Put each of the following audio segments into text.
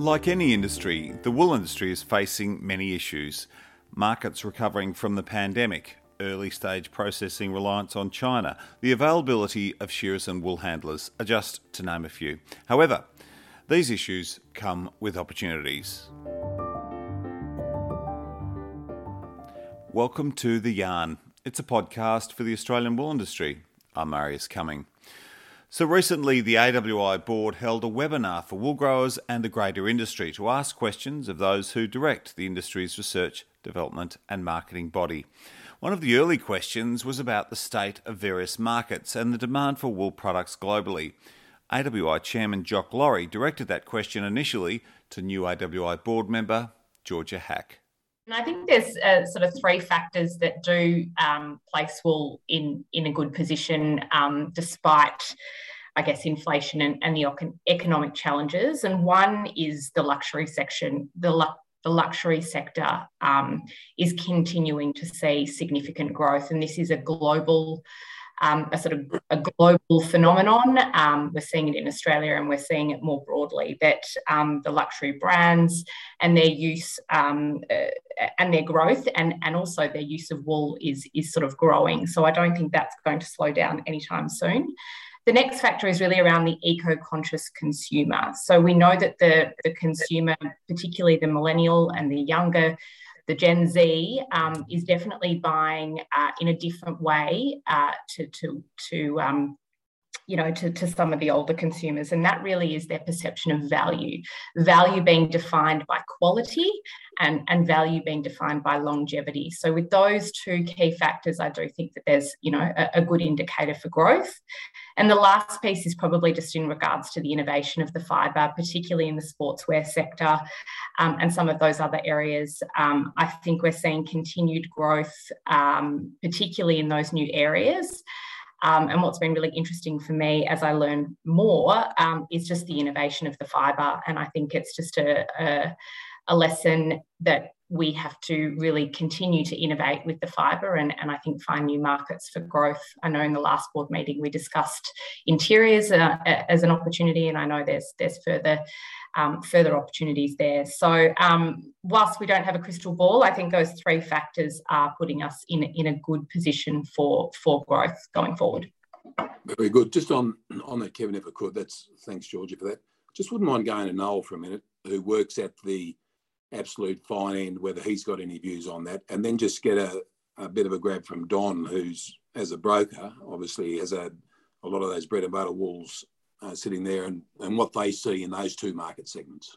Like any industry, the wool industry is facing many issues. Markets recovering from the pandemic, early stage processing reliance on China, the availability of shearers and wool handlers are just to name a few. However, these issues come with opportunities. Welcome to The Yarn. It's a podcast for the Australian wool industry. I'm Marius Cumming. So recently, the AWI board held a webinar for wool growers and the greater industry to ask questions of those who direct the industry's research, development, and marketing body. One of the early questions was about the state of various markets and the demand for wool products globally. AWI Chairman Jock Laurie directed that question initially to new AWI board member Georgia Hack. And I think there's uh, sort of three factors that do um, place wool in in a good position um, despite. I guess inflation and, and, the economic challenges, and one is the luxury section. The, the luxury sector um, is continuing to see significant growth, and this is a global um, a sort of a global phenomenon. Um, we're seeing it in Australia and we're seeing it more broadly that um, the luxury brands and their use um, uh, and their growth and, and also their use of wool is, is sort of growing. So I don't think that's going to slow down anytime soon. The next factor is really around the eco conscious consumer. So we know that the, the consumer, particularly the millennial and the younger the Gen Z um, is definitely buying uh, in a different way uh, to to to um, you know to, to some of the older consumers and that really is their perception of value. Value being defined by quality and, and value being defined by longevity. So with those two key factors i do think that there's you know a, a good indicator for growth and the last piece is probably just in regards to the innovation of the fibre, particularly in the sportswear sector um, and some of those other areas. Um, I think we're seeing continued growth, um, particularly in those new areas. Um, and what's been really interesting for me as I learn more um, is just the innovation of the fibre. And I think it's just a, a, a lesson that we have to really continue to innovate with the fibre and, and I think find new markets for growth. I know in the last board meeting we discussed interiors uh, as an opportunity, and I know there's there's further um, further opportunities there. So um, whilst we don't have a crystal ball, I think those three factors are putting us in in a good position for for growth going forward. Very good. Just on on that, Kevin, if I could, that's thanks, Georgia, for that. Just wouldn't mind going to Noel for a minute, who works at the absolute fine end, whether he's got any views on that, and then just get a, a bit of a grab from Don, who's as a broker, obviously has a, a lot of those bread and butter wools uh, sitting there, and, and what they see in those two market segments.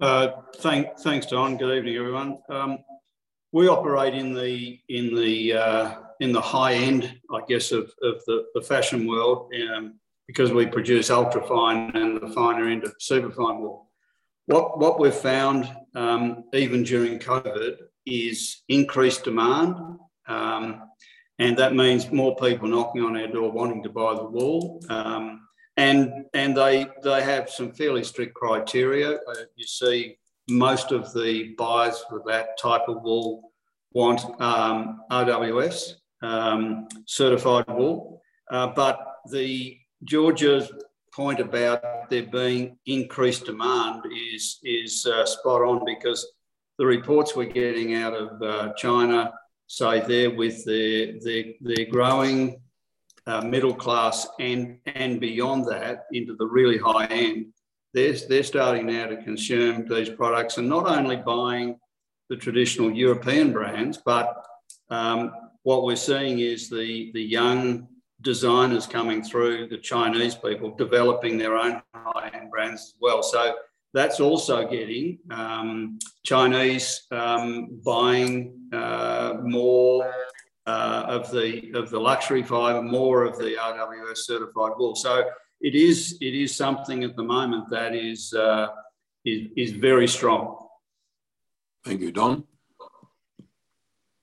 Uh, thank, thanks, Don. Good evening, everyone. Um, we operate in the in the uh, in the high end, I guess, of, of the, the fashion world um, because we produce ultra fine and the finer end of super fine wool. What, what we've found, um, even during COVID, is increased demand. Um, and that means more people knocking on our door wanting to buy the wool. Um, and and they, they have some fairly strict criteria. Uh, you see, most of the buyers for that type of wool want um, RWS, um, certified wool. Uh, but the Georgia's point about there being increased demand is, is uh, spot on because the reports we're getting out of uh, China say there with their, their, their growing uh, middle class and, and beyond that into the really high end, they're, they're starting now to consume these products and not only buying the traditional European brands, but um, what we're seeing is the, the young designers coming through, the Chinese people developing their own high end brands as well. So that's also getting um, Chinese um, buying uh, more uh, of the of the luxury fibre, more of the RWS certified wool. So it is it is something at the moment that is uh, is, is very strong. Thank you, Don.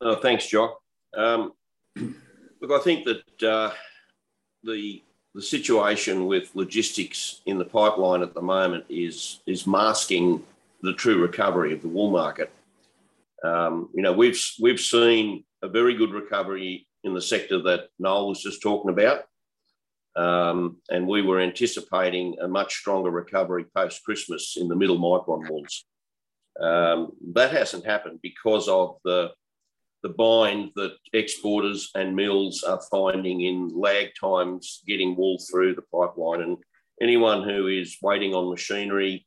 Uh, thanks, Jock. Um, look, I think that uh, the the situation with logistics in the pipeline at the moment is is masking the true recovery of the wool market. Um, you know, we've we've seen a very good recovery in the sector that Noel was just talking about. Um, and we were anticipating a much stronger recovery post Christmas in the middle micron wools. Um, that hasn't happened because of the, the bind that exporters and mills are finding in lag times getting wool through the pipeline. And anyone who is waiting on machinery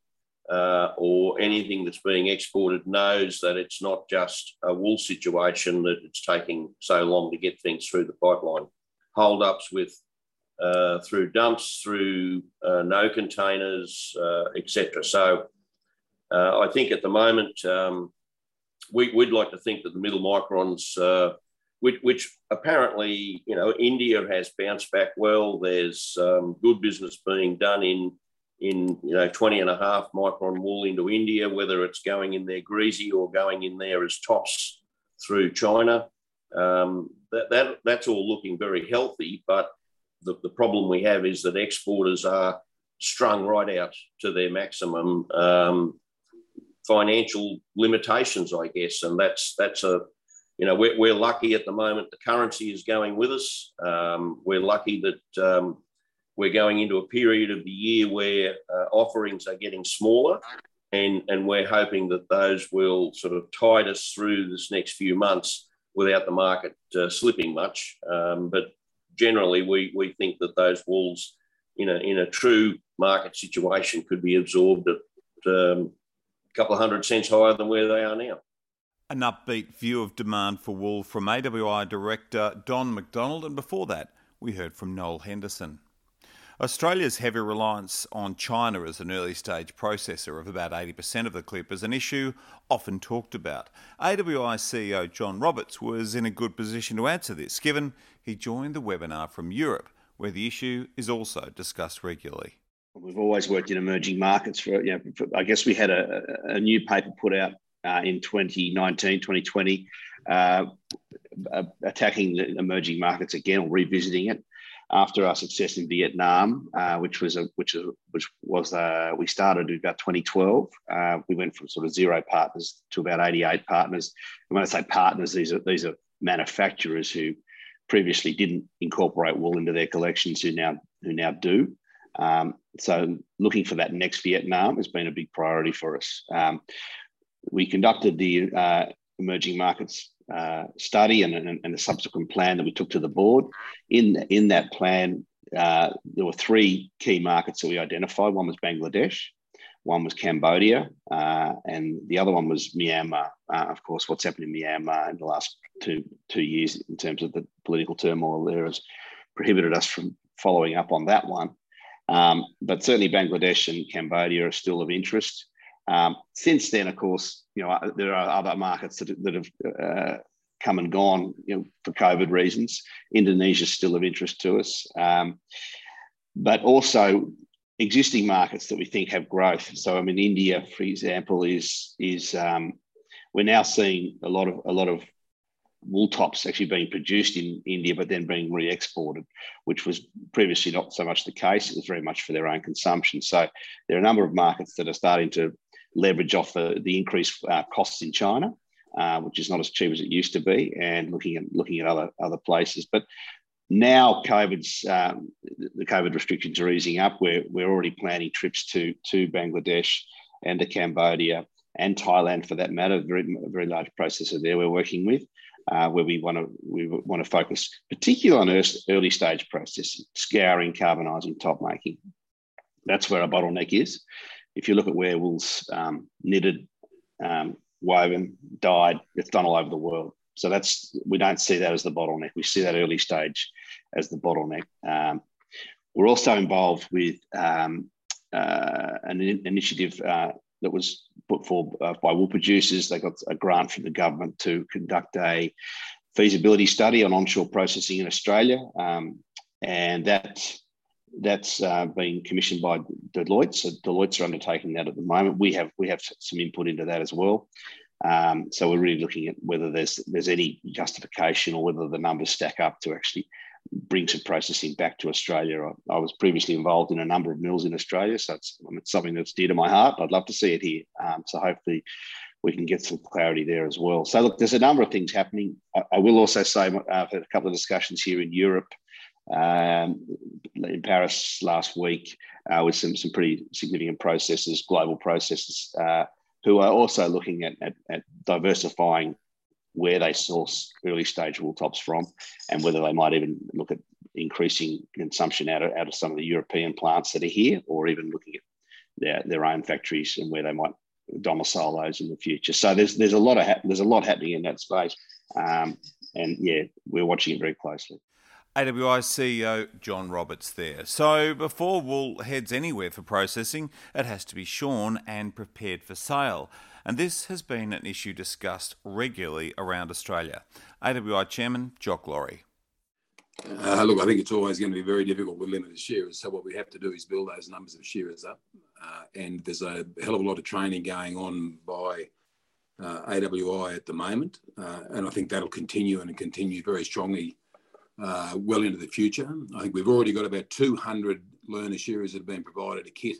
uh, or anything that's being exported knows that it's not just a wool situation that it's taking so long to get things through the pipeline. Hold ups with uh, through dumps, through uh, no containers, uh, etc. So uh, I think at the moment um, we, would like to think that the middle microns, uh, which, which, apparently you know India has bounced back well. There's um, good business being done in in you know 20 and a half micron wool into India, whether it's going in there greasy or going in there as tops through China. Um, that, that that's all looking very healthy, but the, the problem we have is that exporters are strung right out to their maximum um, financial limitations, I guess, and that's that's a you know we're, we're lucky at the moment the currency is going with us. Um, we're lucky that um, we're going into a period of the year where uh, offerings are getting smaller, and and we're hoping that those will sort of tide us through this next few months without the market uh, slipping much. Um, but generally, we, we think that those wools in a, in a true market situation could be absorbed at um, couple of hundred cents higher than where they are now. An upbeat view of demand for wool from AWI director Don McDonald, and before that, we heard from Noel Henderson. Australia's heavy reliance on China as an early stage processor of about 80% of the clip is an issue often talked about. AWI CEO John Roberts was in a good position to answer this, given he joined the webinar from Europe, where the issue is also discussed regularly. We've always worked in emerging markets. For, you know, for, I guess we had a, a new paper put out uh, in 2019, 2020, uh, attacking the emerging markets again or revisiting it after our success in Vietnam, uh, which was a which was which was uh, we started about 2012. Uh, we went from sort of zero partners to about 88 partners. And when I say partners, these are these are manufacturers who previously didn't incorporate wool into their collections, who now who now do. Um, so looking for that next Vietnam has been a big priority for us. Um, we conducted the uh, emerging markets uh, study and, and, and, subsequent plan that we took to the board. In, in that plan, uh, there were three key markets that we identified. One was Bangladesh, one was Cambodia, uh, and the other one was Myanmar. Uh, of course, what's happened in Myanmar in the last two, two years in terms of the political turmoil there has prohibited us from following up on that one. Um, but certainly Bangladesh and Cambodia are still of interest. Um, since then, of course, you know there are other markets that, that have uh, come and gone you know, for COVID reasons. Indonesia is still of interest to us, um, but also existing markets that we think have growth. So, I mean, India, for example, is is um, we're now seeing a lot of a lot of wool tops actually being produced in India, but then being re-exported, which was previously not so much the case. It was very much for their own consumption. So there are a number of markets that are starting to leverage off the, the increased uh, costs in China, uh, which is not as cheap as it used to be, and looking at looking at other other places. But now COVID's um, the COVID restrictions are easing up. We're we're already planning trips to to Bangladesh and to Cambodia and Thailand for that matter. Very very large processor there we're working with. Uh, where we want to we want to focus particularly on early stage processing, scouring, carbonizing, top making. That's where our bottleneck is if you look at where wool's um, knitted, um, woven, dyed, it's done all over the world. So that's we don't see that as the bottleneck. We see that early stage as the bottleneck. Um, we're also involved with um, uh, an in- initiative uh, that was put forward uh, by wool producers. They got a grant from the government to conduct a feasibility study on onshore processing in Australia, um, and that that's uh, commissioned by Deloitte. So Deloitte's are undertaking that at the moment. We have we have some input into that as well. Um, so we're really looking at whether there's there's any justification or whether the numbers stack up to actually bring some processing back to Australia. I, I was previously involved in a number of mills in Australia, so it's, it's something that's dear to my heart. I'd love to see it here. Um, so hopefully we can get some clarity there as well. So look, there's a number of things happening. I, I will also say uh, I've had a couple of discussions here in Europe um, in Paris last week uh, with some some pretty significant processors, global processors, uh, who are also looking at, at, at, diversifying where they source early stage wool tops from, and whether they might even look at increasing consumption out of, out of some of the European plants that are here, or even looking at their, their own factories and where they might domicile those in the future. So there's there's a lot of ha- there's a lot happening in that space, um, and yeah, we're watching it very closely. AWI CEO John Roberts there. So before wool heads anywhere for processing, it has to be shorn and prepared for sale. And this has been an issue discussed regularly around Australia. AWI Chairman Jock Laurie. Uh, look, I think it's always going to be very difficult with limited shearers. So what we have to do is build those numbers of shearers up. Uh, and there's a hell of a lot of training going on by uh, AWI at the moment. Uh, and I think that'll continue and continue very strongly uh, well into the future. I think we've already got about 200 learner shearers that have been provided a kit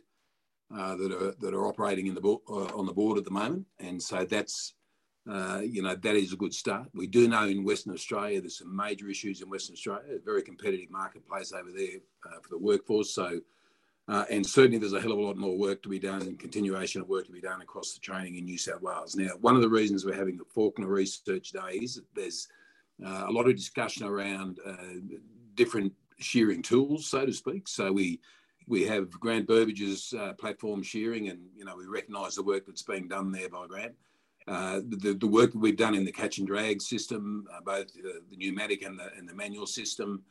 uh, that are that are operating in the bo- on the board at the moment. And so that's uh, you know, that is a good start. We do know in Western Australia there's some major issues in Western Australia, a very competitive marketplace over there uh, for the workforce. So, uh, and certainly there's a hell of a lot more work to be done and continuation of work to be done across the training in New South Wales. Now, one of the reasons we're having the Faulkner Research Day is that there's uh, a lot of discussion around uh, different shearing tools, so to speak. So we we have Grant Burbage's platform shearing, and you know we recognise the work that's being done there by Grant. Uh, the, the work that we've done in the catch and drag system, uh, both the, the, pneumatic and the, and the manual system,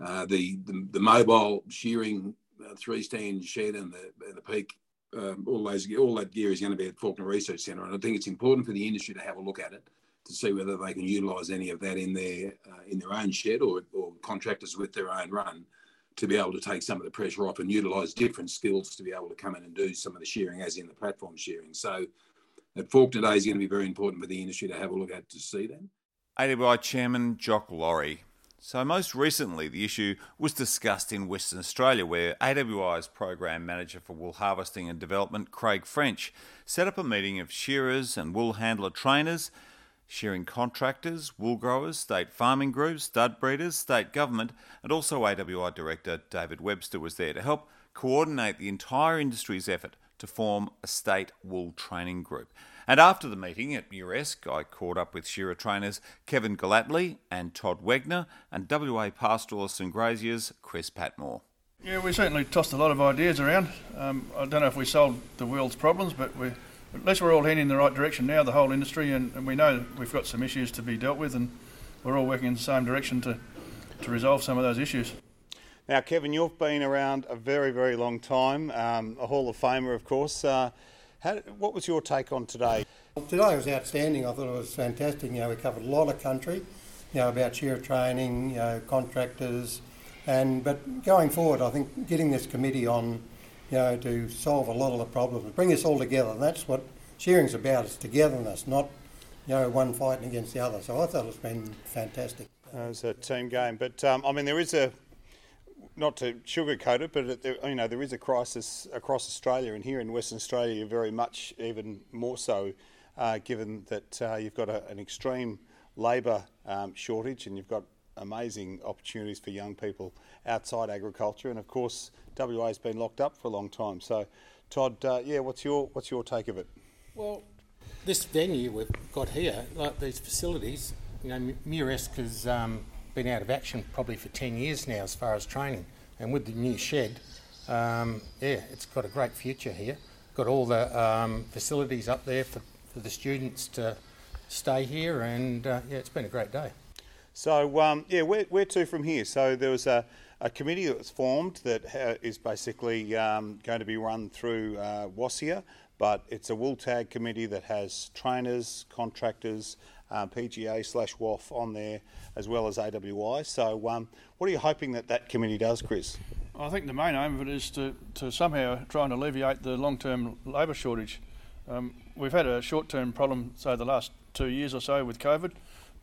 uh, the, the, the mobile shearing uh, three stand shed and the, and the peak, um, all those all that gear is going to be at Fawkner Research Centre, and I think it's important for the industry to have a look at it to see whether they can utilise any of that in their uh, in their own shed or, or contractors with their own run to be able to take some of the pressure off and utilise different skills to be able to come in and do some of the shearing as in the platform shearing. So at Fawkner Day is going to be very important for the industry to have a look at to see that. AWI Chairman Jock Laurie. So, most recently, the issue was discussed in Western Australia, where AWI's Program Manager for Wool Harvesting and Development, Craig French, set up a meeting of shearers and wool handler trainers, shearing contractors, wool growers, state farming groups, stud breeders, state government, and also AWI Director David Webster was there to help coordinate the entire industry's effort to form a state wool training group. And after the meeting at Muresk, I caught up with shearer trainers Kevin Gallatley and Todd Wegner and WA pastoralists and graziers Chris Patmore. Yeah, we certainly tossed a lot of ideas around. Um, I don't know if we solved the world's problems, but we, at least we're all heading in the right direction now, the whole industry, and, and we know we've got some issues to be dealt with, and we're all working in the same direction to, to resolve some of those issues. Now, Kevin, you've been around a very, very long time, um, a Hall of Famer, of course. Uh, how, what was your take on today? Today was outstanding. I thought it was fantastic. You know, we covered a lot of country, you know, about shearer training, you know, contractors, and but going forward, I think getting this committee on, you know, to solve a lot of the problems, bring us all together. And that's what shearing's about. It's togetherness, not you know one fighting against the other. So I thought it's been fantastic. Uh, it was a team game, but um, I mean there is a not to sugarcoat it, but there, you know there is a crisis across Australia, and here in Western Australia, very much even more so, uh, given that uh, you've got a, an extreme labour um, shortage, and you've got amazing opportunities for young people outside agriculture, and of course WA has been locked up for a long time. So, Todd, uh, yeah, what's your what's your take of it? Well, this venue we've got here, like these facilities, you know, Muresk has. Um, been out of action probably for 10 years now as far as training. And with the new shed, um, yeah, it's got a great future here. Got all the um, facilities up there for, for the students to stay here, and uh, yeah, it's been a great day. So, um, yeah, where, where to from here? So, there was a, a committee that was formed that ha- is basically um, going to be run through uh, WASIA, but it's a wool tag committee that has trainers, contractors, uh, PGA slash WAF on there, as well as AWI. So, um, what are you hoping that that committee does, Chris? I think the main aim of it is to, to somehow try and alleviate the long term labour shortage. Um, we've had a short term problem, say, the last two years or so with COVID,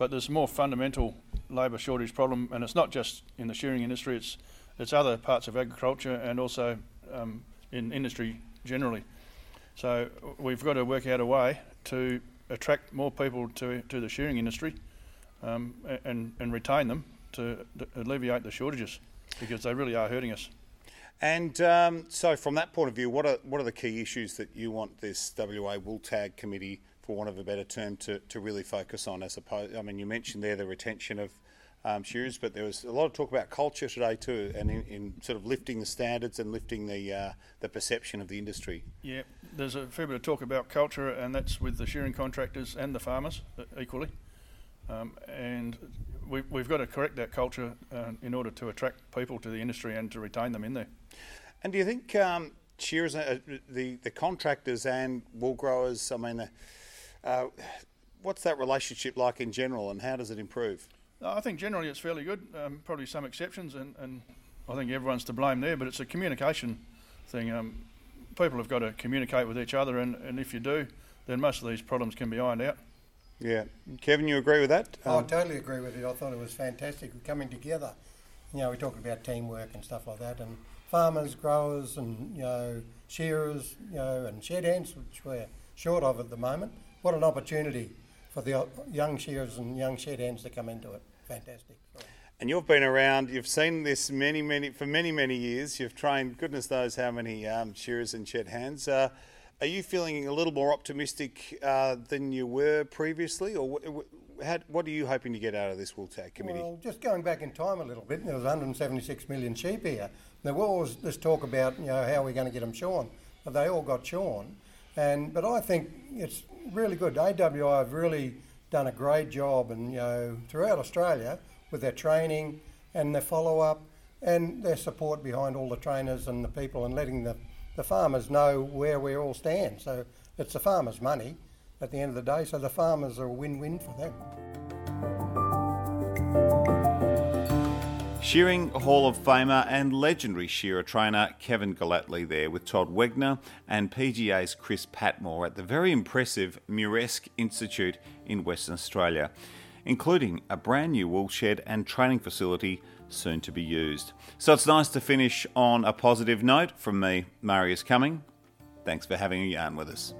but there's a more fundamental labour shortage problem, and it's not just in the shearing industry, it's, it's other parts of agriculture and also um, in industry generally. So we've got to work out a way to attract more people to, to the shearing industry um, and, and retain them to, to, alleviate the shortages. because they really are hurting us. And um, so, from that point of view, what are what are the key issues that you want this WA Wool Tag Committee, for want of a better term, to, to really focus on? As opposed, I mean, you mentioned there the retention of um, shearers, but there was a lot of talk about culture today too, and in, in sort of lifting the standards and lifting the uh, the perception of the industry. Yeah, there's a fair bit of talk about culture, and that's with the shearing contractors and the farmers uh, equally. Um, and we, we've got to correct that culture uh, in order to attract people to the industry and to retain them in there. And do you think um, shearers, uh, the the contractors and wool growers, I mean, uh, what's that relationship like in general, and how does it improve? I think generally it's fairly good. Um, probably some exceptions, and, and I think everyone's to blame there. But it's a communication thing. Um, people have got to communicate with each other, and, and if you do, then most of these problems can be ironed out. Yeah, Kevin, you agree with that? Oh, I totally agree with you. I thought it was fantastic coming together. You know, we talked about teamwork and stuff like that, and farmers, growers, and you know, shearers, you know, and shed hands, which we're short of at the moment. What an opportunity for the young shearers and young shed hands to come into it. Fantastic. And you've been around, you've seen this many, many, for many, many years. You've trained goodness knows how many um, shearers and shed hands. Uh, are you feeling a little more optimistic uh, than you were previously, or how, what are you hoping to get out of this wool tag committee? Well, just going back in time a little bit, there was 176 million sheep here. There was this talk about you know how we're going to get them shorn, but they all got shorn. And but I think it's really good. AWI have really done a great job, and you know throughout Australia with their training and their follow up and their support behind all the trainers and the people and letting the, the farmers know where we all stand. So it's the farmers' money at the end of the day, so the farmers are a win win for them. Shearing Hall of Famer and legendary shearer trainer Kevin Golightly there with Todd Wegner and PGA's Chris Patmore at the very impressive Muresk Institute in Western Australia, including a brand new wool shed and training facility soon to be used. So it's nice to finish on a positive note from me, Marius Cumming. Thanks for having a yarn with us.